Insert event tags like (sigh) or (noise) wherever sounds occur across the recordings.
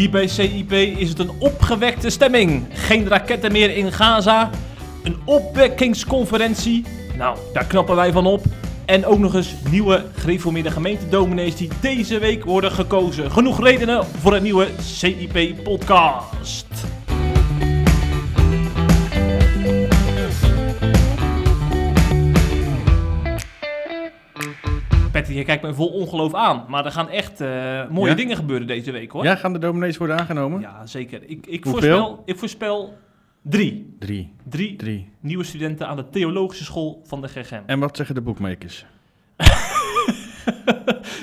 Hier bij CIP is het een opgewekte stemming. Geen raketten meer in Gaza. Een opwekkingsconferentie. Nou, daar knappen wij van op. En ook nog eens nieuwe gereformeerde gemeentedominees die deze week worden gekozen. Genoeg redenen voor een nieuwe CIP-podcast. Je kijkt me vol ongeloof aan. Maar er gaan echt eh, mooie Ja? dingen gebeuren deze week hoor. Ja, gaan de dominees worden aangenomen? Ja, zeker. Ik, ik, Hoeveel? voorspel, ik voorspel drie. Drie. Drie Drie. nieuwe studenten aan de theologische school van de GGM. En wat zeggen de boekmakers? (laughs)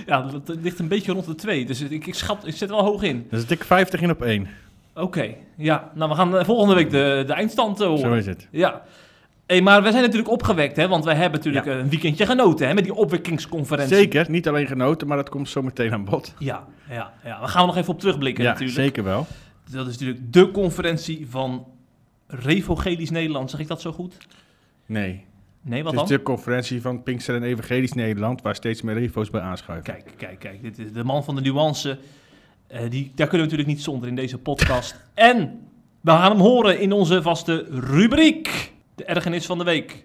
Ja, dat, ligt een beetje rond de twee. Dus ik, ik, schat, ik zet wel hoog in. Dat is dik 50 in op één. Oké, ja. Nou, we gaan eh, volgende week de, de eindstand eh, horen. Zo is het. Ja. Hey, maar we zijn natuurlijk opgewekt, hè? Want wij hebben natuurlijk Ja. een weekendje genoten, hè? Met die opwekkingsconferentie. Zeker, niet alleen genoten, maar dat komt zo meteen aan bod. Ja, ja, ja. We gaan nog even op terugblikken ja, natuurlijk. zeker wel. Dat is natuurlijk de conferentie van Revogelisch Nederland. Zeg ik dat zo goed? Nee. Nee, wat Het dan? is de conferentie van Pinkster en Evangelisch Nederland, waar steeds meer refo's bij aanschuiven. Kijk, kijk, kijk. Dit is de man van de nuance. Eh, die, daar kunnen we natuurlijk niet zonder in deze podcast. (laughs) en we gaan hem horen in onze vaste rubriek. De ergernis van de week.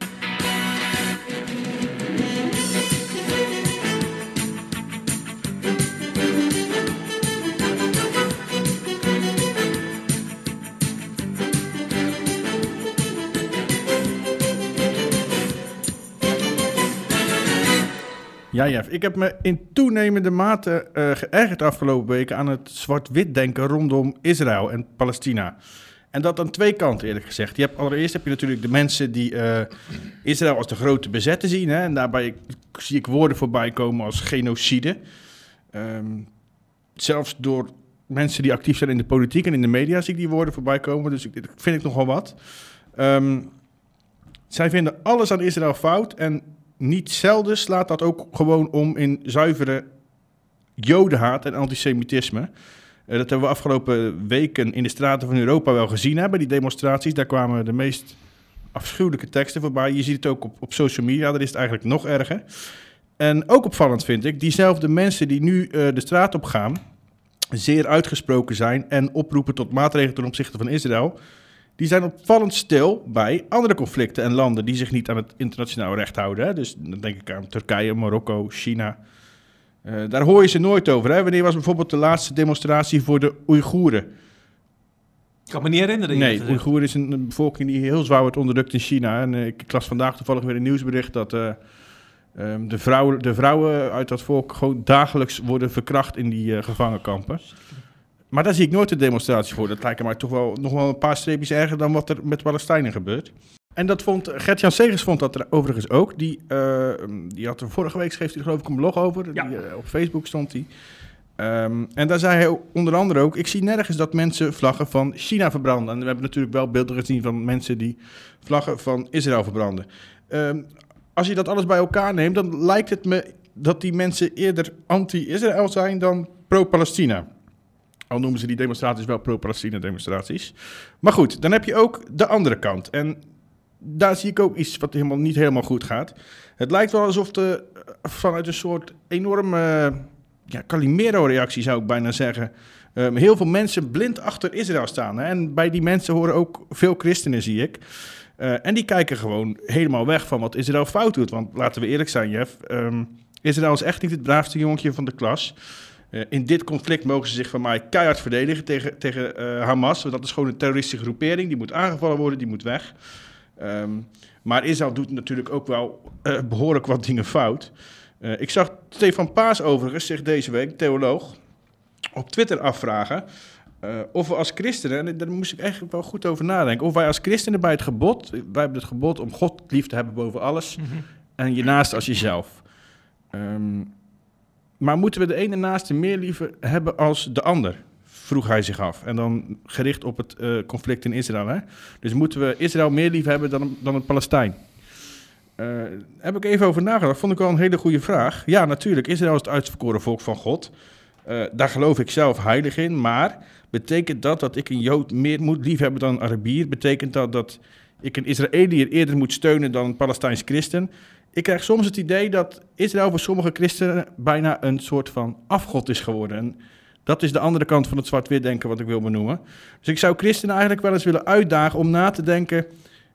Ja, Jeff, ik heb me in toenemende mate eh, geërgerd afgelopen weken aan het zwart-wit denken rondom Israël en Palestina. En dat aan twee kanten, eerlijk gezegd. Je hebt, allereerst heb je natuurlijk de mensen die eh, Israël als de grote bezetter zien. Hè, en daarbij zie ik woorden voorbij komen als genocide. Ehm, zelfs door mensen die actief zijn in de politiek en in de media zie ik die woorden voorbij komen. Dus ik, vind ik nogal wat. Ehm, zij vinden alles aan Israël fout en niet zelden slaat dat ook gewoon om in zuivere jodenhaat en antisemitisme. Eh, dat hebben we afgelopen weken in de straten van Europa wel gezien hebben, die demonstraties. Daar kwamen de meest afschuwelijke teksten voorbij. Je ziet het ook op, op social media, daar is het eigenlijk nog erger. En ook opvallend vind ik, diezelfde mensen die nu eh, de straat op gaan, zeer uitgesproken zijn en oproepen tot maatregelen ten opzichte van Israël, die zijn opvallend stil bij andere conflicten en landen die zich niet aan het internationaal recht houden. Dus dan denk ik aan Turkije, Marokko, China. Eh, daar hoor je ze nooit over. Hè. Wanneer was bijvoorbeeld de laatste demonstratie voor de Oeigoeren? Ik kan me niet herinneren. Nee. Oeigoeren is een, bevolking die heel zwaar wordt onderdrukt in China. En eh, ik las vandaag toevallig weer een nieuwsbericht dat eh, ehm, de, vrouwen, de vrouwen uit dat volk gewoon dagelijks worden verkracht in die gevangenkampen. Maar daar zie ik nooit een demonstratie voor. Dat lijkt mij toch wel nog wel een paar streepjes erger dan wat er met Palestijnen gebeurt. En dat vond Gert-Jan Segers vond dat er overigens ook. Die, eh, die had er vorige week schreef hij geloof ik een blog over. Ja. Die, eh, op Facebook stond hij. Ehm, en daar zei hij onder andere ook: Ik zie nergens dat mensen vlaggen van China verbranden. En we hebben natuurlijk wel beelden gezien van mensen die vlaggen van Israël verbranden. Ehm, als je dat alles bij elkaar neemt, dan lijkt het me dat die mensen eerder anti-Israël zijn dan pro-Palestina. Al noemen ze die demonstraties wel pro-Palestina demonstraties. Maar goed, dan heb je ook de andere kant. En daar zie ik ook iets wat helemaal, niet helemaal goed gaat. Het lijkt wel alsof de, vanuit een soort enorme ja, Calimero-reactie, zou ik bijna zeggen, ehm, heel veel mensen blind achter Israël staan. Hè? En bij die mensen horen ook veel christenen, zie ik. Eh, en die kijken gewoon helemaal weg van wat Israël fout doet. Want laten we eerlijk zijn, Jeff. ehm, Israël is echt niet het braafste jongetje van de klas. Eh, in dit conflict mogen ze zich van mij keihard verdedigen tegen, tegen eh, Hamas. Want dat is gewoon een terroristische groepering. Die moet aangevallen worden, die moet weg. Ehm, maar Israël doet natuurlijk ook wel eh, behoorlijk wat dingen fout. Eh, ik zag Stefan Paas overigens zich deze week, theoloog, op Twitter afvragen... eh, of we als christenen, en daar moest ik eigenlijk wel goed over nadenken... of wij als christenen bij het gebod... wij hebben het gebod om God lief te hebben boven alles... Mhm. en je naast als jezelf. Ehm, maar moeten we de ene naaste meer liever hebben als de ander? Vroeg hij zich af. En dan gericht op het eh, conflict in Israël. Hè? Dus moeten we Israël meer lief hebben dan, dan het Palestijn? Eh, heb ik even over nagedacht. Vond ik wel een hele goede vraag. Ja, natuurlijk. Israël is het uitverkoren volk van God. Eh, daar geloof ik zelf heilig in. Maar betekent dat dat ik een Jood meer moet liefhebben dan een Arabier? Betekent dat dat ik een Israëliër eerder moet steunen dan een Palestijns christen? Ik krijg soms het idee dat Israël voor sommige christenen bijna een soort van afgod is geworden. En Dat is de andere kant van het zwart-wit denken wat ik wil benoemen. Dus ik zou christenen eigenlijk wel eens willen uitdagen om na te denken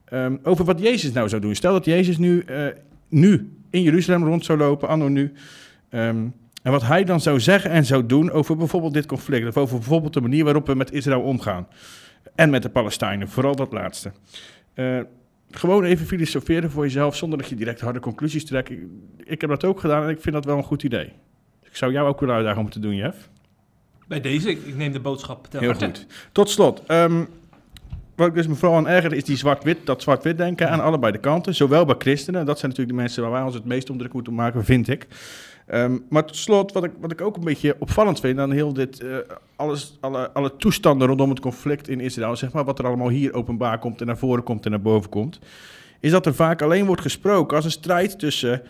ehm, over wat Jezus nou zou doen. Stel dat Jezus nu, eh, nu in Jeruzalem rond zou lopen, anno nu. ehm, en wat hij dan zou zeggen en zou doen over bijvoorbeeld dit conflict. Of over bijvoorbeeld de manier waarop we met Israël omgaan. En met de Palestijnen, vooral dat laatste. Eh, gewoon even filosoferen voor jezelf zonder dat je direct harde conclusies trekt. Ik, ik heb dat ook gedaan en ik vind dat wel een goed idee. Ik zou jou ook willen uitdagen om het te doen, Jeff. Bij deze, ik, ik neem de boodschap ter Heel harte. goed. Tot slot. ehm, wat ik dus me vooral aan erger is die zwart-wit, dat zwart-wit denken aan allebei de kanten. Zowel bij christenen, dat zijn natuurlijk de mensen waar wij ons het meest om druk moeten maken, vind ik. Ehm, maar tot slot, wat ik, wat ik ook een beetje opvallend vind aan heel dit, eh, alles, alle, alle toestanden rondom het conflict in Israël, zeg maar, wat er allemaal hier openbaar komt en naar voren komt en naar boven komt, is dat er vaak alleen wordt gesproken als een strijd tussen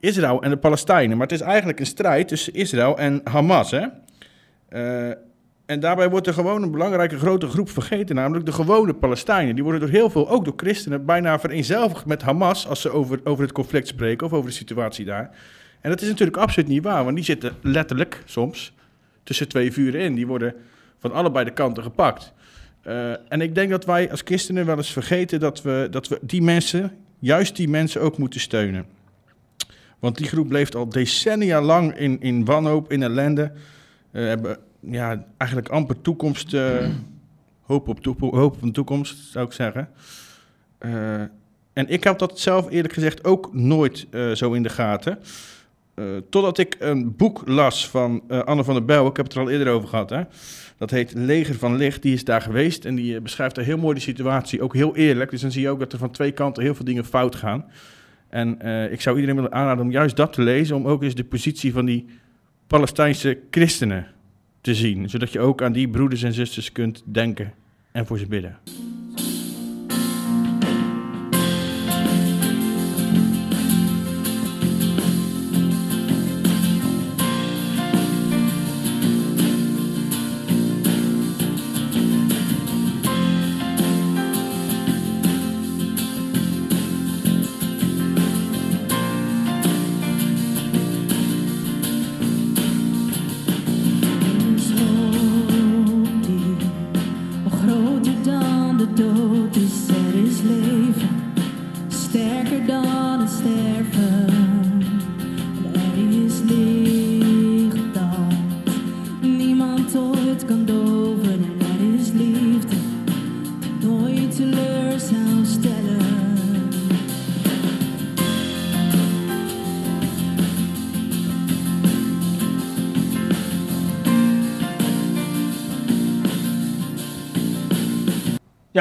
Israël en de Palestijnen. Maar het is eigenlijk een strijd tussen Israël en Hamas, hè? Eh, en daarbij wordt er gewoon een belangrijke grote groep vergeten, namelijk de gewone Palestijnen. Die worden door heel veel, ook door christenen, bijna vereenzelvigd met Hamas als ze over, over het conflict spreken of over de situatie daar. En dat is natuurlijk absoluut niet waar, want die zitten letterlijk soms tussen twee vuren in. Die worden van allebei de kanten gepakt. Eh, en ik denk dat wij als christenen wel eens vergeten dat we, dat we die mensen, juist die mensen ook moeten steunen. Want die groep leeft al decennia lang in, in wanhoop, in ellende. Eh, hebben ja, eigenlijk amper toekomst, eh, hoop, op hoop op een toekomst, zou ik zeggen. Eh, en ik had dat zelf eerlijk gezegd ook nooit zo in de gaten. Totdat ik een boek las van Anne van der Bijl. Ik heb het er al eerder over gehad. Hè? Dat heet Leger van Licht. Die is daar geweest en die beschrijft daar heel mooi de situatie. Ook heel eerlijk. Dus dan zie je ook dat er van twee kanten heel veel dingen fout gaan. En ik zou iedereen willen aanraden om juist dat te lezen. Om ook eens de positie van die Palestijnse christenen te zien. Zodat je ook aan die broeders en zusters kunt denken en voor ze bidden.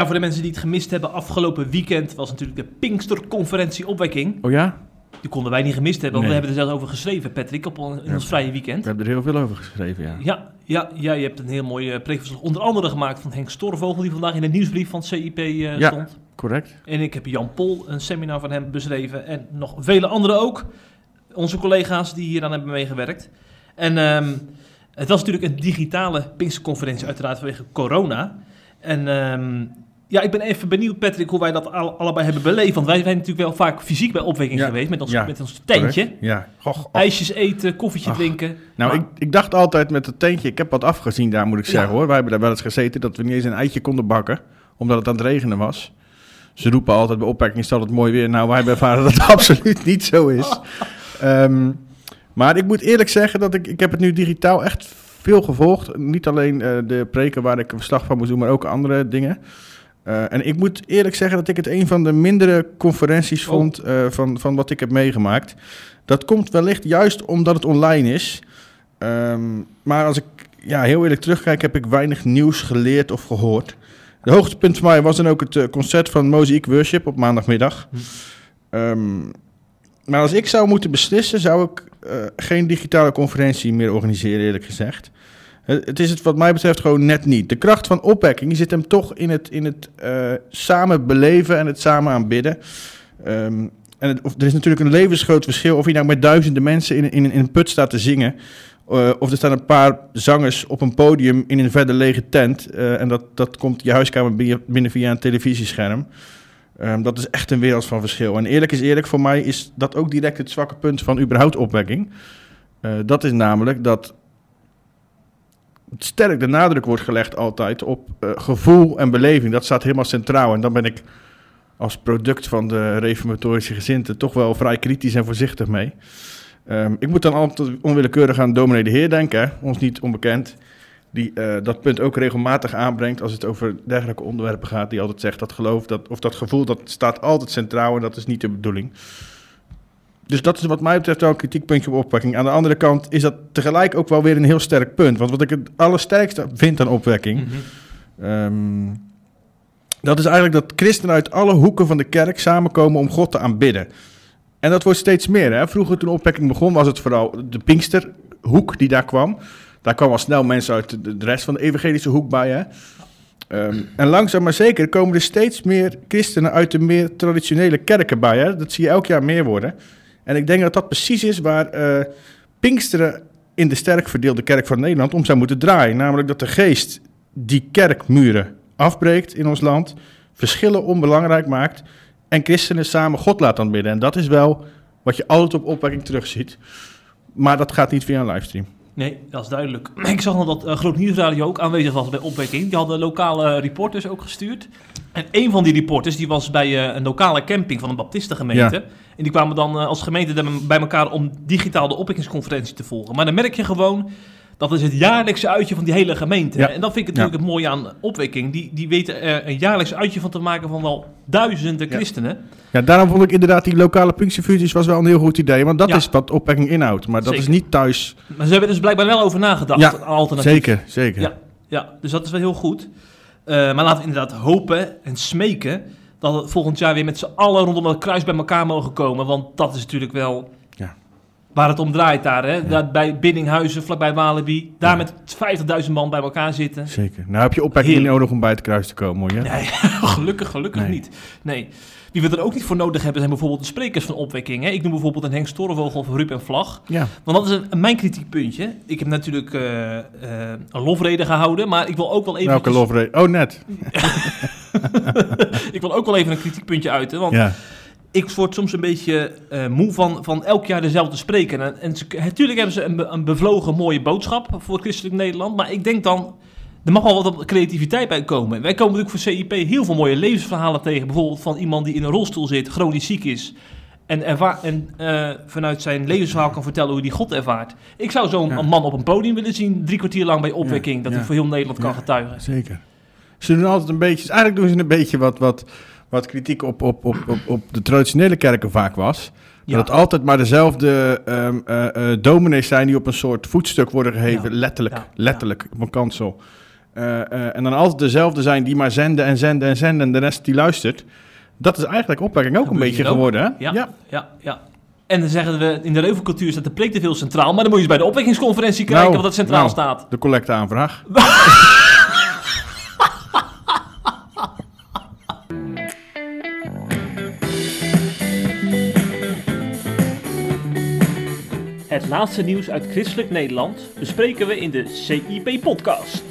Voor de mensen die het gemist hebben, afgelopen weekend was natuurlijk de Pinksterconferentie Opwekking. Oh ja? Die konden wij niet gemist hebben, want Nee. we hebben er zelfs over geschreven, Patrick, op on- in Ja. ons vrije weekend. heb er heel veel over geschreven, ja. Ja, ja, ja, je hebt een heel mooi uh, preekverslag onder andere gemaakt van Henk Storvogel, die vandaag in de nieuwsbrief van CIP eh, Ja. stond. Correct. En ik heb Jan Pol een seminar van hem beschreven en nog vele anderen ook. Onze collega's die hier aan hebben meegewerkt. En ehm, het was natuurlijk een digitale Pinksterconferentie, uiteraard vanwege corona. En ehm, ja, ik ben even benieuwd, Patrick, hoe wij dat al- allebei hebben beleefd. Want wij zijn natuurlijk wel vaak fysiek bij opwekking Ja, geweest met ons, ja, met ons tentje. Correct. Ja. Och. IJsjes eten, koffietje drinken. Nou, Maar- ik, ik dacht altijd met het tentje, ik heb wat afgezien daar, moet ik zeggen hoor. Wij hebben daar wel eens gezeten dat we niet eens een eitje konden bakken, omdat het aan het regenen was. Ze roepen altijd bij opwekking, is het altijd mooi weer. Nou, wij hebben ervaren dat het (laughs) absoluut niet zo is. Ehm, maar ik moet eerlijk zeggen dat ik, ik heb het nu digitaal echt veel gevolgd. Niet alleen eh, de preken waar ik een verslag van moest doen, maar ook andere dingen. Eh, en ik moet eerlijk zeggen dat ik het een van de mindere conferenties Oh. vond eh, van, van wat ik heb meegemaakt. Dat komt wellicht juist omdat het online is. Ehm, maar als ik ja, heel eerlijk terugkijk, heb ik weinig nieuws geleerd of gehoord. De hoogtepunt voor mij was dan ook het eh, concert van Mosaic Worship op maandagmiddag. Hm. Ehm, maar als ik zou moeten beslissen, zou ik geen digitale conferentie meer organiseren, eerlijk gezegd. Het, is het wat mij betreft gewoon net niet. De kracht van opwekking zit hem toch in het, in het eh, samen beleven en het samen aanbidden. Ehm, en of, er is natuurlijk een levensgroot verschil of je nou met duizenden mensen in, in, in een put staat te zingen. eh, of er staan een paar zangers op een podium in een verder lege tent. eh, en dat, dat komt je huiskamer binnen via een televisiescherm. Ehm, dat is echt een wereld van verschil. En eerlijk is eerlijk, voor mij is dat ook direct het zwakke punt van überhaupt opwekking. Dat is namelijk dat sterk de nadruk wordt gelegd altijd op eh, gevoel en beleving. Dat staat helemaal centraal. En dan ben ik als product van de reformatorische gezinten toch wel vrij kritisch en voorzichtig mee. Ehm, ik moet dan altijd onwillekeurig aan dominee de Heer denken, ons niet onbekend. Die eh, dat punt ook regelmatig aanbrengt als het over dergelijke onderwerpen gaat. Die altijd zegt dat geloof dat, of dat gevoel dat staat altijd centraal en dat is niet de bedoeling. Dus dat is wat mij betreft wel een kritiekpuntje op opwekking. Aan de andere kant is dat tegelijk ook wel weer een heel sterk punt. Want wat ik het allersterkste vind aan opwekking. Mhm. Ehm, dat is eigenlijk dat christenen uit alle hoeken van de kerk samenkomen om God te aanbidden. En dat wordt steeds meer. Hè? Vroeger toen opwekking begon was het vooral de Pinksterhoek die daar kwam. Daar kwamen al snel mensen uit de, de rest van de evangelische hoek bij. Hè? Ehm, en langzaam maar zeker komen er steeds meer christenen uit de meer traditionele kerken bij. Hè? Dat zie je elk jaar meer worden. En ik denk dat dat precies is waar eh, Pinksteren in de sterk verdeelde kerk van Nederland om zou moeten draaien. Namelijk dat de geest die kerkmuren afbreekt in ons land, verschillen onbelangrijk maakt en christenen samen God laat aanbidden. En dat is wel wat je altijd op opwekking terugziet. Maar dat gaat niet via een livestream. Nee, dat is duidelijk. (clears throat) Ik zag nog dat eh, Groot Nieuwsradio ook aanwezig was bij opwekking. Die hadden lokale reporters ook gestuurd. En een van die reporters die was bij eh, een lokale camping van een baptistengemeente. Ja. En die kwamen dan eh, als gemeente bij elkaar om digitaal de opwekkingsconferentie te volgen. Maar dan merk je gewoon, dat is het jaarlijkse uitje van die hele gemeente. Ja. En dat vind ik natuurlijk het mooie aan opwekking. Die, die weten er een jaarlijks uitje van te maken van wel duizenden christenen. Ja, daarom vond ik inderdaad die lokale Pinksterfusies was wel een heel goed idee. Want dat Ja. is wat opwekking inhoudt. Maar dat Zeker. is niet thuis. Maar ze hebben er dus blijkbaar wel over nagedacht. Ja, alternatief. Zeker, zeker. Ja, ja, dus dat is wel heel goed. Eh, maar laten we inderdaad hopen en smeken dat we volgend jaar weer met z'n allen rondom het kruis bij elkaar mogen komen. Want dat is natuurlijk wel. Waar het om draait daar. Hè? Daar bij Biddinghuizen, vlakbij Walibi. Daar Ja. met 50.000 man bij elkaar zitten. Zeker. Nou heb je opwekking niet nodig om bij het kruis te komen hoor. Ja? Nee, (laughs) gelukkig, gelukkig Nee. niet. Nee. Wie we er ook niet voor nodig hebben, zijn bijvoorbeeld de sprekers van opwekking. Hè? Ik noem bijvoorbeeld een Henk Storrevogel of Ruud en Vlag. Ja. Want dat is een, mijn kritiekpuntje. Ik heb natuurlijk eh, eh, een lofrede gehouden, maar ik wil ook wel even... Welke lofrede? Oh, net. (laughs) (laughs) ik wil ook wel even een kritiekpuntje uiten. Want Ja. Ik word soms een beetje eh, moe van, van elk jaar dezelfde spreken. En, en ze- natuurlijk hebben ze een, be- een bevlogen mooie boodschap voor christelijk Nederland. Maar ik denk dan, er mag wel wat creativiteit bij komen. Wij komen natuurlijk voor CIP heel veel mooie levensverhalen tegen. Bijvoorbeeld van iemand die in een rolstoel zit, chronisch ziek is. En, erva- en eh, vanuit zijn levensverhaal kan vertellen hoe hij God ervaart. Ik zou zo'n Ja. man op een podium willen zien, drie kwartier lang bij opwekking. Ja, Dat ja. hij voor heel Nederland kan getuigen. Zeker. Ze doen altijd een beetje, eigenlijk doen ze een beetje wat, wat, wat kritiek op, op, op, op, op de traditionele kerken vaak was. Ja. Dat het altijd maar dezelfde eh, dominees zijn die op een soort voetstuk worden geheven, Ja. letterlijk, Ja. letterlijk op een kansel. Eh, en dan altijd dezelfde zijn die maar zenden en zenden en zenden en de rest die luistert. Dat is eigenlijk opwekking ook een beetje geworden, hè? Ja, ja, ja. En dan zeggen we, in de reuvelcultuur staat de preek te veel centraal. Maar dan moet je eens bij de opwekkingsconferentie kijken Nou, wat dat centraal nou. staat. De collecteaanvraag. (laughs) Het laatste nieuws uit christelijk Nederland bespreken we in de CIP-podcast.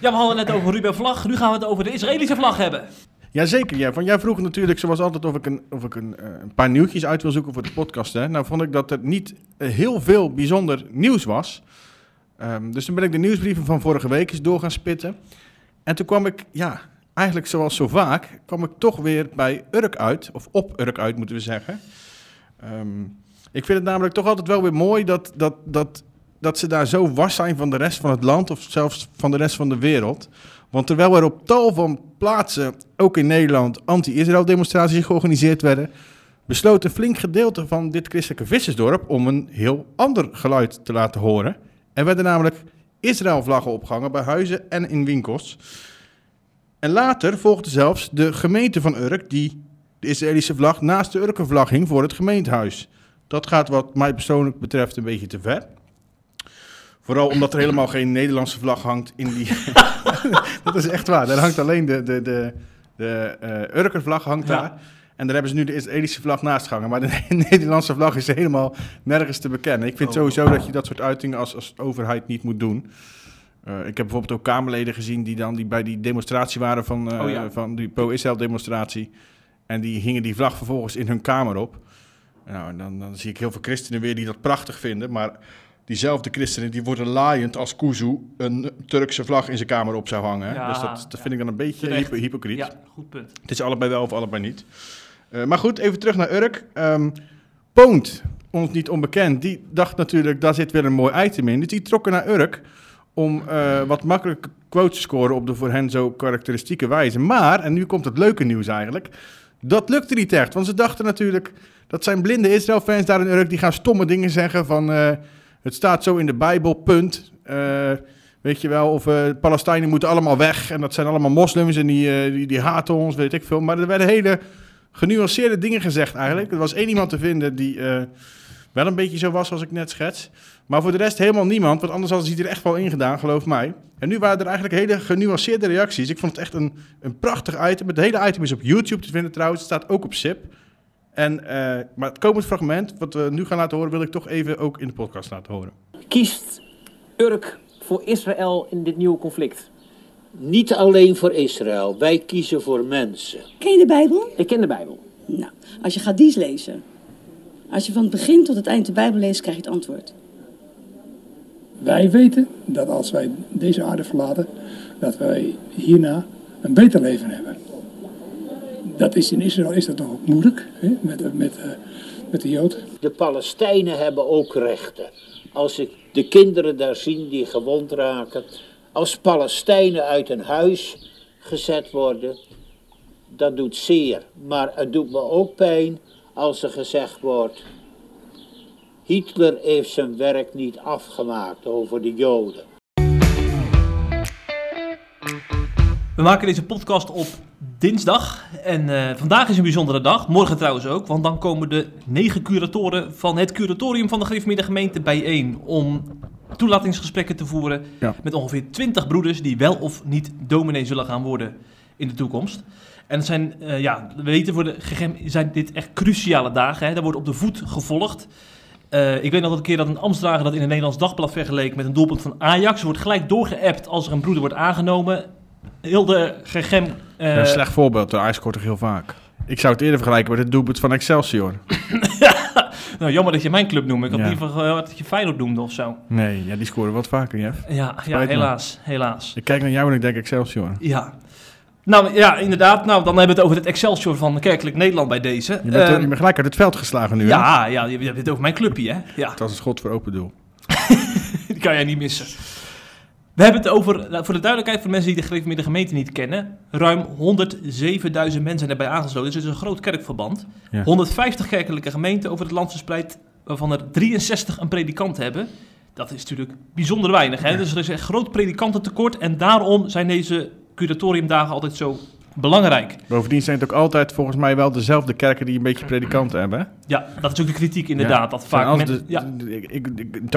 Ja, we hadden het net over Ruben Vlag. Nu gaan we het over de Israëlische vlag hebben. Jazeker, ja. Van jij vroeg natuurlijk zoals altijd of ik, een, of ik een, eh, een paar nieuwtjes uit wil zoeken voor de podcast. Hè. Nou vond ik dat er niet eh, heel veel bijzonder nieuws was. Ehm, dus toen ben ik de nieuwsbrieven van vorige week eens door gaan spitten. En toen kwam ik, ja, eigenlijk zoals zo vaak, kwam ik toch weer bij Urk uit. Of op Urk uit, moeten we zeggen. Ehm, ik vind het namelijk toch altijd wel weer mooi dat, dat, dat, dat ze daar zo was zijn van de rest van het land. Of zelfs van de rest van de wereld. Want terwijl er op tal van plaatsen, ook in Nederland, anti-Israël demonstraties georganiseerd werden, besloot een flink gedeelte van dit christelijke vissersdorp om een heel ander geluid te laten horen. Er werden namelijk Israël-vlaggen opgehangen bij huizen en in winkels. En later volgde zelfs de gemeente van Urk, die de Israëlische vlag naast de Urkenvlag hing voor het gemeentehuis. Dat gaat wat mij persoonlijk betreft een beetje te ver. Vooral omdat er helemaal geen Nederlandse vlag hangt in die... (laughs) dat is echt waar. Daar hangt alleen de, de, de, de Urkervlag hangt Ja. daar. En daar hebben ze nu de Israëlische vlag naast gehangen. Maar de (laughs) Nederlandse vlag is helemaal nergens te bekennen. Ik vind Oh. sowieso dat je dat soort uitingen als, als overheid niet moet doen. Eh, ik heb bijvoorbeeld ook Kamerleden gezien die dan die bij die demonstratie waren van, eh, Oh ja. van die pro-Israël demonstratie. En die hingen die vlag vervolgens in hun kamer op. Nou, en dan, dan zie ik heel veel christenen weer die dat prachtig vinden. Maar diezelfde christenen die worden laaiend als Kuzu een Turkse vlag in zijn kamer op zou hangen. hè. Ja, dus dat, dat ja. vind ik dan een beetje hypo- hypocriet. Ja, goed punt. Het is allebei wel of allebei niet. Eh, maar goed, even terug naar Urk. Ehm Poont, ons niet onbekend, die dacht natuurlijk, daar zit weer een mooi item in. Dus die trokken naar Urk om eh, wat makkelijke quotes te scoren op de voor hen zo karakteristieke wijze. Maar, en nu komt het leuke nieuws eigenlijk, dat lukte niet echt. Want ze dachten natuurlijk, dat zijn blinde Israël-fans daar in Urk, die gaan stomme dingen zeggen van, eh, het staat zo in de Bijbel, punt. Weet je wel, of Palestijnen moeten allemaal weg en dat zijn allemaal moslims en die, die, die haten ons, weet ik veel. Maar er werden hele genuanceerde dingen gezegd eigenlijk. Er was één iemand te vinden die eh, wel een beetje zo was als ik net schets. Maar voor de rest helemaal niemand, want anders hadden ze het er echt wel in gedaan, geloof mij. En nu waren er eigenlijk hele genuanceerde reacties. Ik vond het echt een, een prachtig item. Het hele item is op YouTube te vinden trouwens. Het staat ook op SIP. En, eh, maar het komend fragment, wat we nu gaan laten horen, wil ik toch even ook in de podcast laten horen. Kiest Urk voor Israël in dit nieuwe conflict? Niet alleen voor Israël, wij kiezen voor mensen. Ken je de Bijbel? Ik ken de Bijbel. Nou, als je Gadies lezen. Als je van het begin tot het eind de Bijbel leest, krijg je het antwoord. Wij weten dat als wij deze aarde verlaten, dat wij hierna een beter leven hebben. Dat is in Israël is dat toch ook moeilijk, hè? Met, de- met, eh, met de Jood. De Palestijnen hebben ook rechten. Als ik de kinderen daar zie die gewond raken, als Palestijnen uit een huis gezet worden, dat doet zeer. Maar het doet me ook pijn als er gezegd wordt, Hitler heeft zijn werk niet afgemaakt over de Joden. We maken deze podcast op dinsdag. En eh, vandaag is een bijzondere dag. Morgen trouwens ook. Want dan komen de negen curatoren van het curatorium van de Gereformeerde Gemeente bijeen. Om toelatingsgesprekken te voeren. Ja. Met ongeveer 20 broeders die wel of niet dominee zullen gaan worden in de toekomst. En het zijn, eh, ja, we weten voor de GGM zijn dit echt cruciale dagen. Hè. Daar wordt op de voet gevolgd. Eh, ik weet nog dat een keer dat een Amstdrager dat in een Nederlands dagblad vergeleek met een doelpunt van Ajax. Er wordt gelijk doorgeappt als er een broeder wordt aangenomen. Heel de GGM... eh, Ja, een slecht voorbeeld, de Ajax scoort toch heel vaak. Ik zou het eerder vergelijken met het doelpunt van Excelsior. (coughs) nou, jammer dat je mijn club noemt. Ik had Ja. liever gehad dat je Feyenoord noemde of zo. Nee, ja, die scoren wat vaker, Jeff. Ja, ja me. helaas, helaas. Ik kijk naar jou en ik denk Excelsior. Ja. Nou ja, inderdaad. Nou, dan hebben we het over het Excelsior van Kerkelijk Nederland bij deze. Je bent, Ehm, je bent gelijk uit het veld geslagen nu, hè? ja, ja, je hebt het over mijn clubje, hè? Ja, Het was een schot voor open doel. (laughs) die kan jij niet missen. We hebben het over, nou, voor de duidelijkheid voor de mensen die de gereformeerde gemeente niet kennen, ruim 107.000 mensen zijn erbij aangesloten. Dus het is een groot kerkverband. Ja. 150 kerkelijke gemeenten over het land verspreid, waarvan er 63 een predikant hebben. Dat is natuurlijk bijzonder weinig. Hè? Dus er is een groot predikantentekort en daarom zijn deze curatoriumdagen altijd zo belangrijk. Bovendien zijn het ook altijd volgens mij wel dezelfde kerken die een beetje predikanten hebben. Ja, dat is ook de kritiek inderdaad. Dat vaak men- de, ja. ik, ik,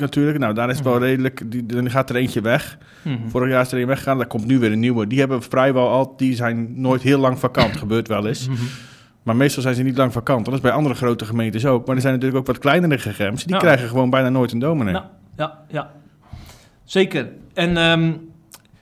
natuurlijk. Nou, daar is het wel redelijk. Die, dan gaat er eentje weg. Mhm. Vorig jaar is er een weggegaan. Daar komt nu weer een nieuwe. Die hebben vrijwel al. Die zijn nooit heel lang vakant. Gebeurt wel eens. Mhm. Maar meestal zijn ze niet lang vakant. Dat is bij andere grote gemeentes ook. Maar er zijn natuurlijk ook wat kleinere gegevens. Die Ja. krijgen gewoon bijna nooit een dominee. Ja, ja, ja. Zeker. En ehm,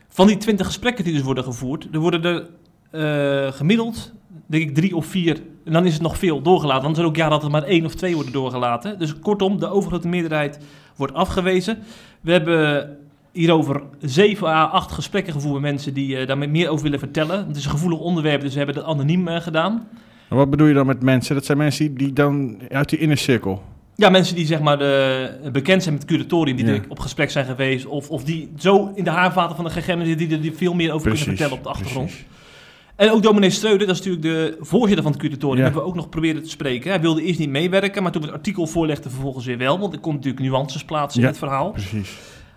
van die 20 gesprekken die dus worden gevoerd, er worden er eh, gemiddeld, denk ik, drie of vier. En dan is het nog veel doorgelaten. Dan is er ook jaren dat er maar één of twee worden doorgelaten. Dus kortom, de overgrote meerderheid wordt afgewezen. We hebben hierover zeven à acht gesprekken gevoerd met mensen die eh, daar meer over willen vertellen. Het is een gevoelig onderwerp, dus we hebben dat anoniem eh, gedaan. Wat bedoel je dan met mensen? Dat zijn mensen die, dan uit die inner cirkel. Ja, mensen die zeg maar eh, bekend zijn met het curatorium, die Ja. op gesprek zijn geweest, of, of die zo in de haarvaten van de GGM zitten, die er die veel meer over kunnen vertellen op de achtergrond. precies. En ook dominee Streuder, dat is natuurlijk de voorzitter van het curatorium, Ja. hebben we ook nog proberen te spreken. Hij wilde eerst niet meewerken, maar toen we het artikel voorlegden, vervolgens weer wel, want er komt natuurlijk nuances plaatsen Ja. in het verhaal. Precies.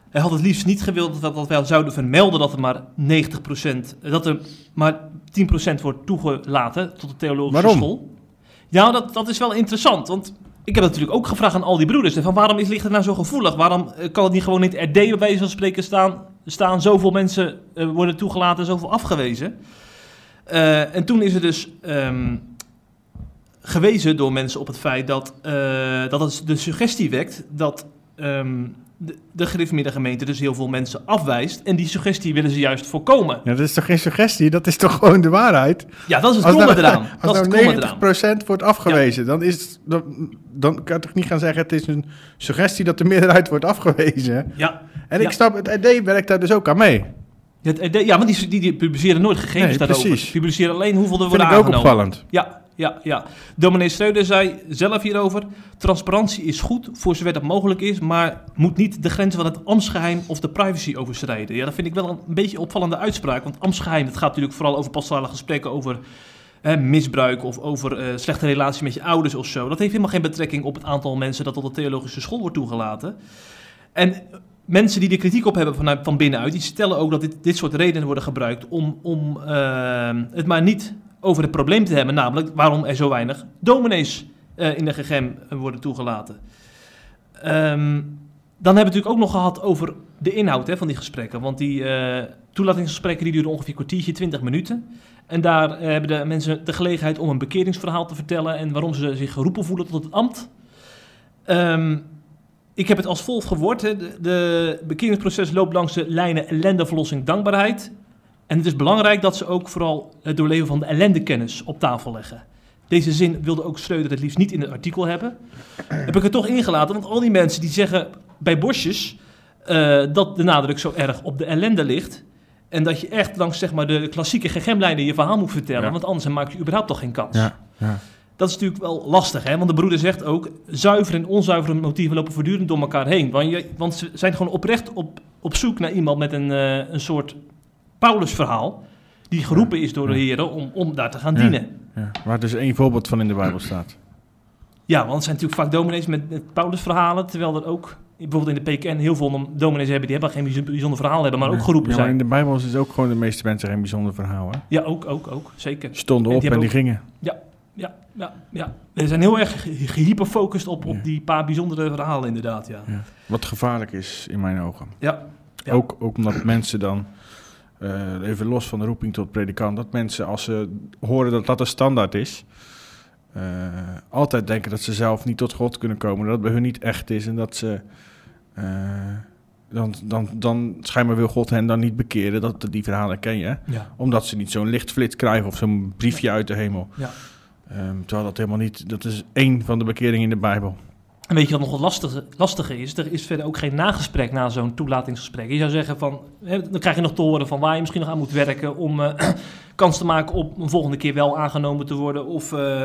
Hij had het liefst niet gewild dat, dat wij zouden vermelden dat er maar 90%, dat er maar 10% wordt toegelaten tot de theologische Waarom? school. Ja, dat, dat is wel interessant, want ik heb natuurlijk ook gevraagd aan al die broeders, van waarom is, ligt het nou zo gevoelig? Waarom eh, kan het niet gewoon in het RD, bij wijze van spreken, staan, staan zoveel mensen eh, worden toegelaten, zoveel afgewezen? Eh, en toen is er dus ehm, gewezen door mensen op het feit dat, eh, dat het de suggestie wekt dat ehm, de, de gereformeerde gemeente dus heel veel mensen afwijst. En die suggestie willen ze juist voorkomen. Ja, dat is toch geen suggestie? Dat is toch gewoon de waarheid? Ja, dat is het kromme nou, eraan. (laughs) Dat als het nou eraan. 90% wordt afgewezen, dan, is, dan, dan kan je toch niet gaan zeggen... het is een suggestie dat de meerderheid wordt afgewezen. Ja, En ik Ja. snap, het ID werkt daar dus ook aan mee. Eh, ja want die, die, die publiceren nooit gegevens Nee, daarover. precies. Die publiceren alleen hoeveel er Vind worden ik ook aangenomen. opvallend. Ja, ja, ja. Dominee Schreuder zei zelf hierover... transparantie is goed voor zover dat mogelijk is... maar moet niet de grenzen van het ambtsgeheim of de privacy overschrijden. Ja, dat vind ik wel een beetje opvallende uitspraak. Want ambtsgeheim, het gaat natuurlijk vooral over pastorale gesprekken... over eh, misbruik of over eh, slechte relatie met je ouders of zo. Dat heeft helemaal geen betrekking op het aantal mensen... dat tot de theologische school wordt toegelaten. En mensen die er kritiek op hebben vanuit, van binnenuit... die stellen ook dat dit, dit soort redenen worden gebruikt... om, om eh, het maar niet over het probleem te hebben... namelijk waarom er zo weinig dominees eh, in de GGM worden toegelaten. Ehm, dan hebben we het natuurlijk ook nog gehad over de inhoud hè, van die gesprekken. Want die eh, toelatingsgesprekken die duren ongeveer een kwartiertje, 20 minuten. En daar eh, hebben de mensen de gelegenheid om een bekeringsverhaal te vertellen... en waarom ze zich geroepen voelen tot het ambt. Ehm, ik heb het als volgt gehoord. De, de bekeringsproces loopt langs de lijnen ellende, verlossing, dankbaarheid. En het is belangrijk dat ze ook vooral het doorleven van de ellendekennis op tafel leggen. Deze zin wilde ook Schreuder het liefst niet in het artikel hebben. Heb ik er toch ingelaten, want al die mensen die zeggen bij Bosjes eh, dat de nadruk zo erg op de ellende ligt. En dat je echt langs zeg maar, de klassieke GGM-lijnen je verhaal moet vertellen, Ja. want anders maak je überhaupt toch geen kans. Ja, ja. Dat is natuurlijk wel lastig, hè? want de broeder zegt ook... zuivere en onzuivere motieven lopen voortdurend door elkaar heen. Want, je, want ze zijn gewoon oprecht op, op zoek naar iemand met een, eh, een soort Paulusverhaal... die geroepen is door de heren om, om daar te gaan dienen. Ja, waar dus één voorbeeld van in de Bijbel staat. Ja, want het zijn natuurlijk vaak dominees met, met Paulusverhalen... terwijl er ook bijvoorbeeld in de PKN heel veel dominees hebben... die hebben geen bijzonder- verhaal hebben, maar ook geroepen ja, maar zijn. in de Bijbel is het ook gewoon de meeste mensen geen bijzonder verhaal. Hè? Ja, ook, ook, ook, zeker. Stonden En op die en die gingen. Ja, ja, ja. We zijn heel erg ge- gehyperfocust op, op die paar bijzondere verhalen inderdaad, ja. Ja. Wat gevaarlijk is in mijn ogen. Ja, Ja. Ook, ook omdat mensen dan, eh, even los van de roeping tot predikant, dat mensen als ze horen dat dat een standaard is, eh, altijd denken dat ze zelf niet tot God kunnen komen, dat het bij hun niet echt is en dat ze. eh, dan, dan, dan schijnbaar wil God hen dan niet bekeren, dat, die verhalen ken je. ja. Omdat ze niet zo'n lichtflits krijgen of zo'n briefje uit de hemel. Ja. Ehm, terwijl dat helemaal niet, dat is één van de bekeringen in de Bijbel. En weet je wat nog wat lastige, lastige is? Er is verder ook geen nagesprek na zo'n toelatingsgesprek. Je zou zeggen van, dan krijg je nog te horen van waar je misschien nog aan moet werken om eh, (clears throat) kans te maken op een volgende keer wel aangenomen te worden. Of eh,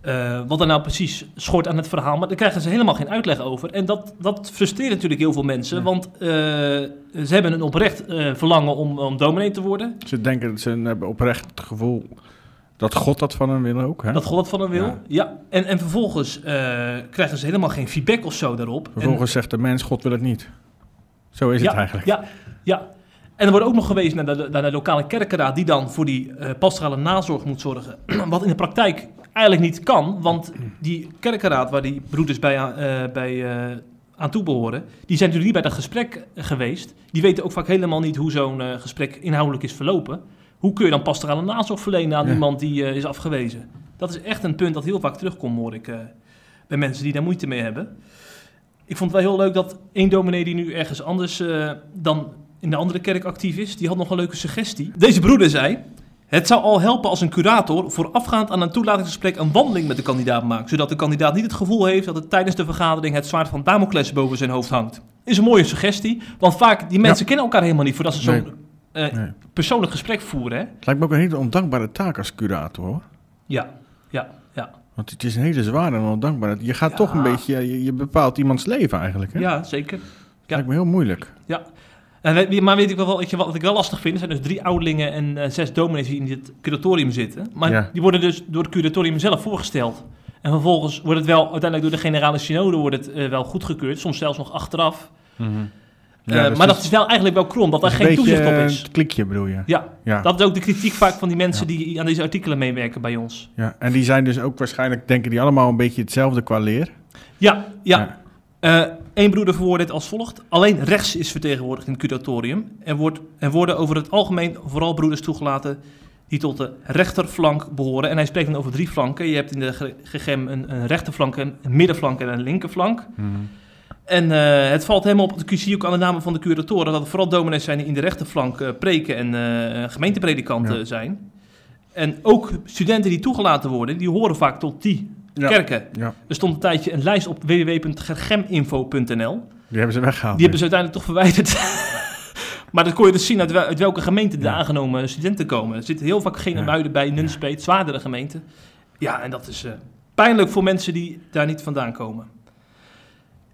eh, wat er nou precies schort aan het verhaal. Maar daar krijgen ze helemaal geen uitleg over. En dat, dat frustreert natuurlijk heel veel mensen. Ja. Want ze hebben een oprecht verlangen om, om dominee te worden. Ze denken dat ze hebben oprecht het gevoel dat God dat van hen wil ook. Hè? Dat God dat van hen wil. Ja. Ja. En, en vervolgens eh, krijgen ze helemaal geen feedback of zo daarop. En- Vervolgens zegt de mens, God wil het niet. Zo is ja, het eigenlijk. Ja, ja. En er wordt ook nog gewezen naar de, naar de lokale kerkenraad die dan voor die eh pastorale nazorg moet zorgen. (clears throat) Wat in de praktijk eigenlijk niet kan, want die kerkenraad waar die broeders bij, aan- eh, bij aan toe behoren, die zijn natuurlijk niet bij dat gesprek geweest. Die weten ook vaak helemaal niet hoe zo'n gesprek inhoudelijk is verlopen. Hoe kun je dan pastorale nazorg verlenen aan Ja. iemand die eh, is afgewezen? Dat is echt een punt dat heel vaak terugkomt, hoor ik, eh, bij mensen die daar moeite mee hebben. Ik vond het wel heel leuk dat één dominee die nu ergens anders eh, dan in de andere kerk actief is, die had nog een leuke suggestie. Deze broeder zei, het zou al helpen als een curator voorafgaand aan een toelatingsgesprek een wandeling met de kandidaat maakt, zodat de kandidaat niet het gevoel heeft dat het tijdens de vergadering het zwaard van Damocles boven zijn hoofd hangt. Is een mooie suggestie, want vaak die mensen kennen elkaar helemaal niet voordat ze zo'n Nee. Eh, Nee. persoonlijk gesprek voeren. Hè? Het lijkt me ook een hele ondankbare taak als curator hoor. Ja, ja, ja. Want het is een hele zware en ondankbare. Je gaat Ja. toch een beetje, je, je bepaalt iemands leven eigenlijk. Hè? Ja, zeker. Het lijkt me heel moeilijk. Ja. En, maar weet ik wel, weet je, wat ik wel lastig vind, er zijn dus drie ouderlingen en eh, zes dominees die in dit curatorium zitten. Maar Ja. die worden dus door het curatorium zelf voorgesteld. En vervolgens wordt het wel, uiteindelijk door de generale synode wordt het eh, wel goedgekeurd, soms zelfs nog achteraf. Ja, Eh, dus maar het dat is wel eigenlijk wel krom, dat daar geen beetje toezicht op eh, is. Het klikje bedoel je. Ja, Ja. dat is ook de kritiek vaak van die mensen Ja. die aan deze artikelen meewerken bij ons. ja. En die zijn dus ook waarschijnlijk, denken die allemaal een beetje hetzelfde qua leer. Ja, ja. Eén broeder verwoordt dit als volgt. Alleen rechts is vertegenwoordigd in het curatorium. Er, wordt, er worden over het algemeen vooral broeders toegelaten die tot de rechterflank behoren. En hij spreekt dan over drie flanken. Je hebt in de gegem een, een rechterflank, een middenflank en een linkerflank. En eh, het valt helemaal op, ik zie ook aan de namen van de curatoren, dat het vooral dominees zijn die in de rechterflank eh, preken en eh, gemeentepredikanten Ja. zijn. En ook studenten die toegelaten worden, die horen vaak tot die Ja. kerken. Ja, Er stond een tijdje een lijst op www.gergeminfo.nl. die hebben ze weggehaald. Die hebben ze uiteindelijk toch verwijderd. (laughs) maar dat kon je dus zien uit, wel- uit welke gemeente de aangenomen studenten komen. Er zitten heel vaak geen muiden bij, Nunspeet, zwaardere gemeenten. Ja, en dat is pijnlijk voor mensen die daar niet vandaan komen.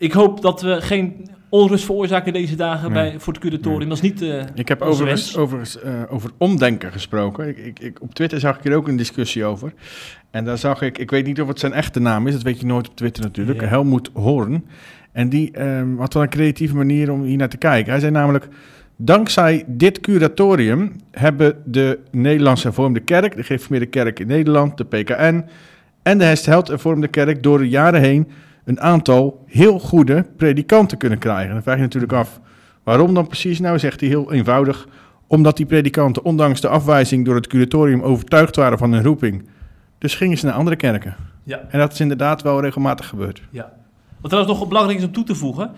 Ik hoop dat we geen onrust veroorzaken deze dagen Nee. bij, voor het curatorium. Nee. Dat is niet eh, Ik heb overigens, overigens eh, over omdenken gesproken. Ik, ik, ik, op Twitter zag ik hier ook een discussie over. En daar zag ik, ik weet niet of het zijn echte naam is, dat weet je nooit op Twitter natuurlijk, Ja. Helmoet Hoorn. En die ehm, had wel een creatieve manier om hier naar te kijken. Hij zei namelijk, dankzij dit curatorium hebben de Nederlandse hervormde kerk, de gereformeerde kerk in Nederland, de PKN en de Hestheld hervormde kerk door de jaren heen een aantal heel goede predikanten kunnen krijgen. Dan vraag je natuurlijk af, waarom dan precies? Nou, zegt hij heel eenvoudig, omdat die predikanten ondanks de afwijzing door het curatorium overtuigd waren van hun roeping. Dus gingen ze naar andere kerken. Ja. En dat is inderdaad wel regelmatig gebeurd. Ja. Wat trouwens nog belangrijk is om toe te voegen.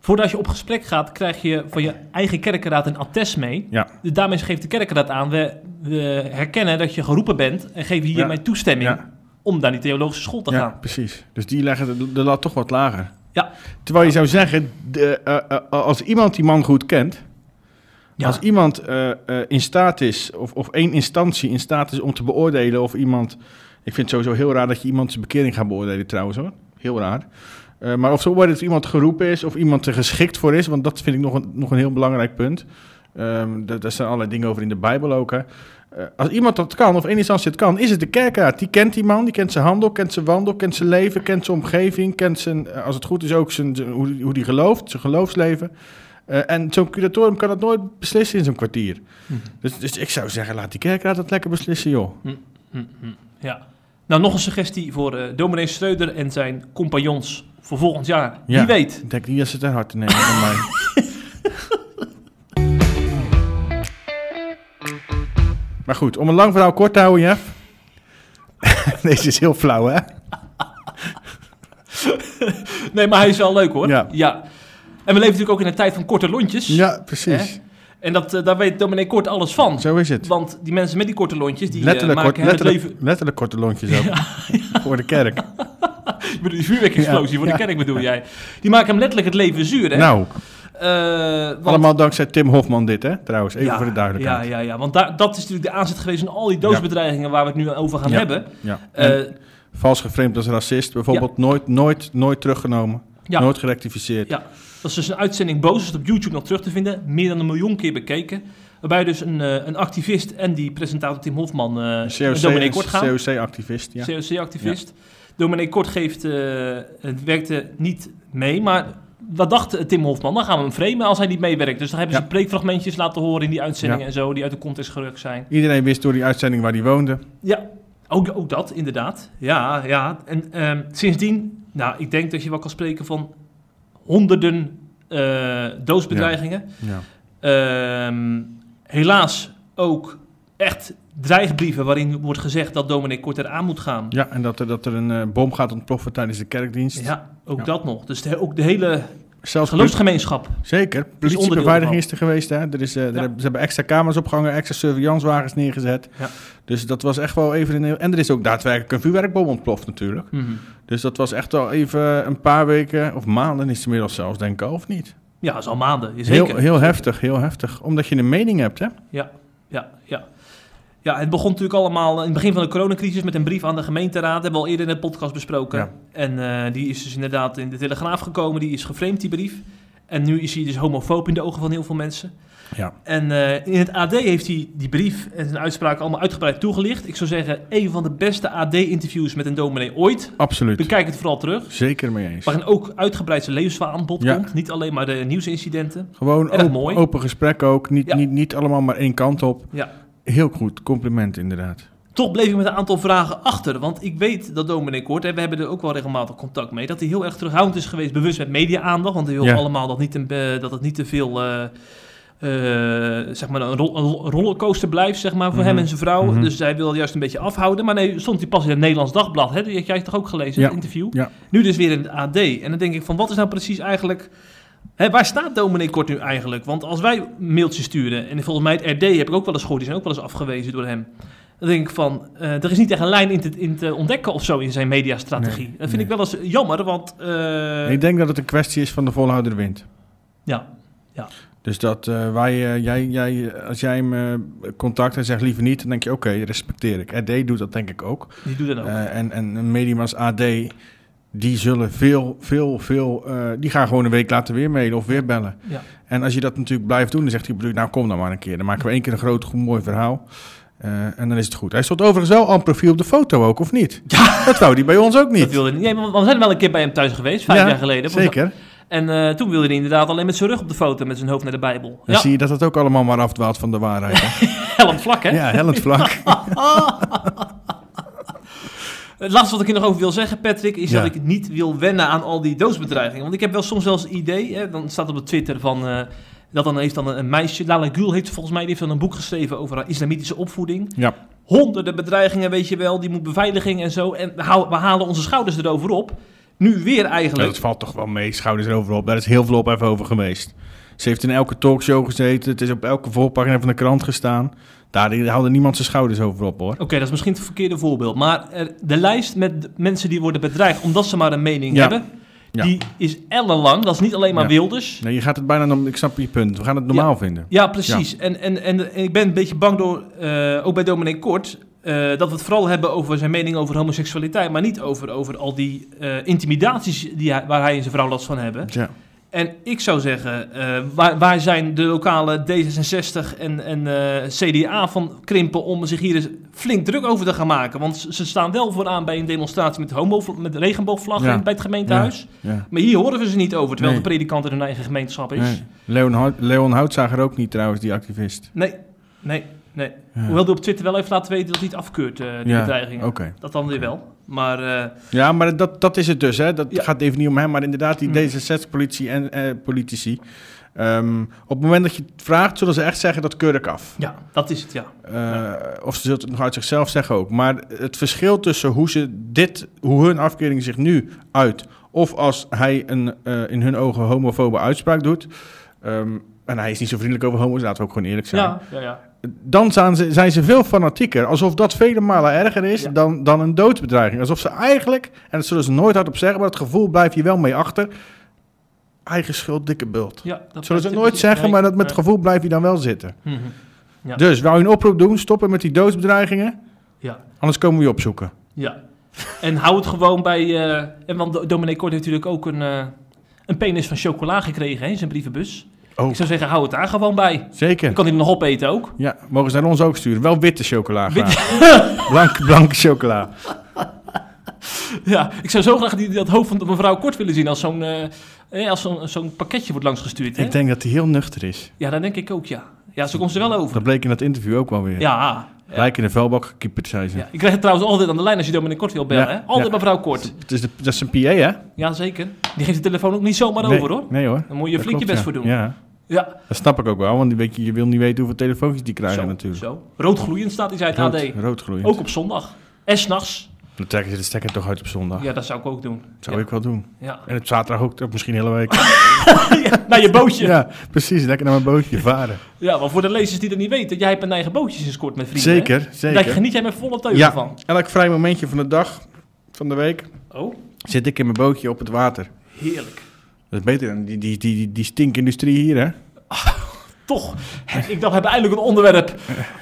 Voordat je op gesprek gaat, krijg je van je eigen kerkenraad een attest mee. Ja. Dus daarmee geeft de kerkenraad aan, we, we herkennen dat je geroepen bent en geven hier Ja. mijn toestemming Ja. Om naar die theologische school te Ja, gaan. precies. Dus die leggen de, de lat toch wat lager. Ja. Terwijl je zou zeggen, de, eh, eh, als iemand die man goed kent, Ja. als iemand eh, eh, in staat is, of, of één instantie in staat is om te beoordelen of iemand... Ik vind het sowieso heel raar dat je iemand zijn bekering gaat beoordelen trouwens hoor. Heel raar. Eh, maar of zo wordt het iemand geroepen is of iemand er geschikt voor is, want dat vind ik nog een, nog een heel belangrijk punt. Daar, daar staan allerlei dingen over in de Bijbel ook. Hè. Eh, als iemand dat kan, of in instantie het kan, is het de kerkraad. Die kent die man, die kent zijn handel, kent zijn wandel, kent zijn leven, kent zijn omgeving, kent zijn, eh, als het goed is ook zijn, hoe, hoe die gelooft, zijn geloofsleven. Eh, en zo'n curatorium kan dat nooit beslissen in zo'n kwartier. Dus, dus ik zou zeggen, laat die kerkraad dat lekker beslissen, joh. Hm, hm, hm. ja. Nou, nog een suggestie voor eh dominee Schreuder en zijn compagnons voor volgend jaar. Ja. Wie weet. Ik denk niet dat ze het ter harte nemen van mij. (laughs) maar goed, om een lang verhaal kort te houden, Jeff. (laughs) Deze is heel flauw, hè? Nee, maar hij is wel leuk hoor. Ja. En we leven natuurlijk ook in een tijd van korte lontjes. Ja, precies. En dat, eh, daar weet dominee Kort alles van. Zo is het. Want die mensen met die korte lontjes, die eh, Letterlijk, maken kort, hem het letterlijk, leven... letterlijk korte lontjes ook. (laughs) Voor de kerk. (laughs) Die vuurwerkexplosie Ja, voor de ja. kerk bedoel jij. Die maken hem letterlijk het leven zuur, hè? Nou, Eh, want- allemaal dankzij Tim Hofman dit, hè? Trouwens, even ja, voor de duidelijkheid. Ja, ja, ja. Want daar, dat is natuurlijk de aanzet geweest van al die doodsbedreigingen waar we het nu over gaan hebben. Ja. Eh, En vals geframed als racist, bijvoorbeeld, nooit, nooit, nooit teruggenomen. ja, Nooit gerectificeerd. ja, dat is dus een uitzending Boos, is op YouTube nog terug te vinden. Meer dan een miljoen keer bekeken. Waarbij dus een, eh, een activist en die presentator Tim Hofman, eh Dominee Kort gaan. COC-activist, ja. COC-activist. Dominee Kort geeft, eh, het werkte niet mee, maar wat dacht Tim Hofman? Dan gaan we hem framen als hij niet meewerkt. Dus dan hebben ze Ja. preekfragmentjes laten horen in die uitzendingen Ja. en zo, die uit de context gerukt zijn. Iedereen wist door die uitzending waar hij woonde. Ja, ook, ook dat, inderdaad. Ja, ja. En ehm, sindsdien, nou, ik denk dat je wel kan spreken van honderden eh doodsbedreigingen. Ja. Ehm, helaas ook echt dreigbrieven waarin wordt gezegd dat dominee Kort eraan moet gaan. ja, en dat er, dat er een eh, bom gaat ontploffen tijdens de kerkdienst. Ja, ook Ja. dat nog. Dus de, ook de hele Zelfs geloofsgemeenschap. Zeker. Politiebeveiliging is er geweest. Hè? Er is, eh, er hebben- ze hebben extra kamers opgehangen, extra surveillancewagens neergezet. Ja. Dus dat was echt wel even... Een, en er is ook daadwerkelijk een vuurwerkbom ontploft natuurlijk. Mhm. Dus dat was echt wel even een paar weken, of maanden is het inmiddels zelfs, denk ik, of niet? Ja, dat is al maanden. Zeker. Heel, heel heftig, heel heftig. Omdat je een mening hebt, hè? Ja, ja, ja. Ja, het begon natuurlijk allemaal in het begin van de coronacrisis met een brief aan de gemeenteraad. Dat hebben we al eerder in de podcast besproken. Ja. En eh, die is dus inderdaad in de Telegraaf gekomen. Die is geframed, die brief. En nu is hij dus homofoob in de ogen van heel veel mensen. Ja. En eh, in het AD heeft hij die brief en zijn uitspraak allemaal uitgebreid toegelicht. Ik zou zeggen, een van de beste AD-interviews met een dominee ooit. Absoluut. Bekijk het vooral terug. Zeker mee eens. Waarin ook uitgebreid zijn levensverhaal aan bod Ja. komt. Niet alleen maar de nieuwsincidenten. Gewoon Erg op- mooi. open gesprek ook. Niet, Ja. niet, niet allemaal maar één kant op. Ja. Heel goed. Compliment inderdaad. Toch bleef ik met een aantal vragen achter. Want ik weet dat Dominic Kort, en we hebben er ook wel regelmatig contact mee, dat hij heel erg terughoudend is geweest, bewust met media-aandacht. Want hij wil Ja. allemaal dat, niet te, dat het niet te veel eh, eh, zeg maar een, ro- een rollercoaster blijft, zeg maar, voor hem en zijn vrouw. Mhm. Dus hij wil juist een beetje afhouden. Maar nee, stond hij pas in het Nederlands Dagblad. Hè? Die had jij toch ook gelezen, Ja. het interview? Ja. Nu dus weer in het AD. En dan denk ik van, wat is nou precies eigenlijk... Hè, waar staat dominee Kort nu eigenlijk? Want als wij mailtjes sturen... en volgens mij het RD heb ik ook wel eens gehoord... die zijn ook wel eens afgewezen door hem... Dan denk ik van, eh, er is niet echt een lijn in te, in te ontdekken of zo in zijn mediastrategie. Nee, dat vind ik wel eens jammer, want... eh, Ik denk dat het een kwestie is van de volhouder wint. ja, Dus dat eh, wij, jij, jij, als jij hem contact en zegt liever niet, dan denk je oké, respecteer ik. RD doet dat denk ik ook. die doet dat ook. En, en een medium als AD, die zullen veel, veel, veel, eh, die gaan gewoon een week later weer mailen of weer bellen. ja. En als je dat natuurlijk blijft doen, dan zegt hij, nou kom dan maar een keer. Dan maken we één keer een groot, goed, mooi verhaal. Eh, en dan is het goed. Hij stond overigens wel een profiel op de foto ook, of niet? Ja. Dat wou hij bij ons ook Dat niet. wilde hij niet. Nee, maar we zijn wel een keer bij hem thuis geweest, vijf Ja, jaar geleden. Zeker. En eh, toen wilde hij inderdaad alleen met zijn rug op de foto, met zijn hoofd naar de Bijbel. Dan ja, zie je dat het ook allemaal maar afdwaalt van de waarheid. hè? (laughs) hellend vlak, hè? ja, hellend vlak. (laughs) (laughs) Het laatste wat ik er nog over wil zeggen, Patrick, is Ja. dat ik niet wil wennen aan al die doodsbedreigingen. Want ik heb wel soms wel eens het idee, hè, dan staat op de Twitter van... eh, dat dan heeft dan een, meisje, Lala Gül heeft volgens mij, die heeft dan een boek geschreven over haar islamitische opvoeding. Ja. Honderden bedreigingen, weet je wel, die moet beveiliging en zo. En we, halen onze schouders erover op. Nu weer Ja, eigenlijk. dat valt toch wel mee, schouders erover op. Daar is heel veel op even over geweest. Ze heeft in elke talkshow gezeten. Het is op elke voorpagina van de krant gestaan. Daar haalde niemand zijn schouders over op, hoor. Oké, dat is misschien het verkeerde voorbeeld. Maar er- de lijst met mensen die worden bedreigd omdat ze maar een mening Ja. hebben, Ja. die is ellenlang. Dat is niet alleen maar Ja. Wilders. Nee, je gaat het bijna... Ik snap je punt. We gaan het normaal vinden. Ja, precies. En, en, en ik ben een beetje bang door, eh, ook bij dominee Kort, eh, dat we het vooral hebben over zijn mening over homoseksualiteit, maar niet over, over al die eh, intimidaties die hij, waar hij en zijn vrouw last van hebben. Ja. En ik zou zeggen, eh, waar, waar zijn de lokale D66 en, en eh, CDA van krimpen om zich hier eens flink druk over te gaan maken? Want ze- staan wel vooraan bij een demonstratie met, homo, met regenboogvlaggen Ja. bij het gemeentehuis. ja. Maar hier horen we ze niet over, terwijl Nee. de predikant in hun eigen gemeenschap is. Nee. Leon, Hout, Leon Houtzager ook niet trouwens, die activist. Nee, nee, nee. Ja. Hoewel hij op Twitter wel heeft laten weten dat hij het afkeurt, eh, die Ja, bedreigingen. Dat dan weer wel. Maar eh, Ja, maar dat, dat is het dus. Hè. Dat Ja. gaat even niet om hem, maar inderdaad die Mm. D66-politie en eh, politici. Ehm, op het moment dat je het vraagt, zullen ze echt zeggen dat keur ik af. ja, dat is het, ja. Eh, Of ze zullen het nog uit zichzelf zeggen ook. Maar het verschil tussen hoe, ze dit, hoe hun afkering zich nu uit... of als hij een in hun ogen homofobe uitspraak doet... ehm, en hij is niet zo vriendelijk over homo's, laten we ook gewoon eerlijk zijn... Ja, ja, ja. Dan zijn ze, zijn ze veel fanatieker. Alsof dat vele malen erger is Ja. dan, dan een doodsbedreiging. Alsof ze eigenlijk, en dat zullen ze nooit hardop zeggen... maar het gevoel blijf je wel mee achter... eigen schuld, dikke bult. ja dat Zullen ze nooit zeggen, maar dat met het gevoel blijf je dan wel zitten. Mhm. Ja. Dus wou je een oproep doen, stoppen met die doodsbedreigingen... Ja, Anders komen we je opzoeken. ja. En hou het gewoon bij... eh, en want Do- dominee Kort heeft natuurlijk ook een, eh, een penis van chocola gekregen hè, in zijn brievenbus. Oh, Ik zou zeggen, hou het daar gewoon bij. Dan zeker. kan hij nog opeten ook. Ja, mogen ze naar ons ook sturen. Wel witte chocola. (laughs) Blank, blanke chocola. Ja, ik zou zo graag die, dat hoofd van de mevrouw Kort willen zien als zo'n eh, eh, als zo'n zo'n pakketje wordt langsgestuurd. Hè? Ik denk dat hij heel nuchter is. Ja, dat denk ik ook, ja. Ja, zo komt ze wel over. Dat bleek in dat interview ook wel weer. Ja. Gelijk in de vuilbak gekieperd, zei ze. ja. Ik krijg het trouwens altijd aan de lijn als je dominee Kort wil bellen. Ja, Hè? Altijd ja. mevrouw Kort. Het is de, dat is een PA, hè? Ja, zeker. Die geeft de telefoon ook niet zomaar nee, over, hoor. Nee hoor. Dan moet je Dat flink je klopt, best voor doen. Ja, Ja, dat snap ik ook wel. Want weet je, je wil niet weten hoeveel telefoontjes die krijgen zo, natuurlijk. zo. Roodgloeiend staat hij zei het Rood, AD. Ook op zondag. En s'nachts. Dan trekken ze de stekker toch uit op zondag. Ja, dat zou ik ook doen. Zou ja. ik wel doen. Ja. En op zaterdag ook, misschien de hele week. (laughs) ja, naar je bootje. Ja. ja, precies. Lekker naar mijn bootje varen. maar voor de lezers die dat niet weten, jij hebt een eigen bootje sinds kort met vrienden. Zeker, hè? Daar zeker. geniet jij met volle teugen Ja, van. elk vrij momentje van de dag, van de week, Oh, zit ik in mijn bootje op het water. heerlijk. Dat is beter dan die, die, die, die, stinkindustrie hier, hè? (laughs) Toch, ik dacht, we hebben eindelijk een onderwerp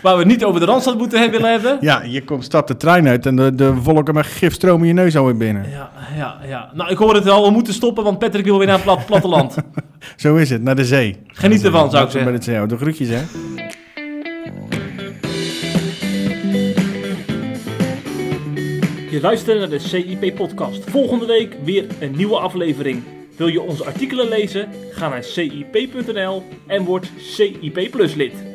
waar we niet over de Randstad moeten hebben, willen hebben. Ja, je komt stap de trein uit en de, de volken met gif stromen je neus alweer binnen. Ja, ja, ja. Nou, ik hoor het al, we moeten stoppen, want Patrick wil weer naar het plat, platteland. (laughs) Zo is het, naar de zee. Geniet ervan, zou ik zeggen. Bij de zee. De groetjes, hè? Je luistert naar de CIP-podcast. Volgende week weer een nieuwe aflevering. Wil je onze artikelen lezen? Ga naar cip.nl en word CIP Plus lid.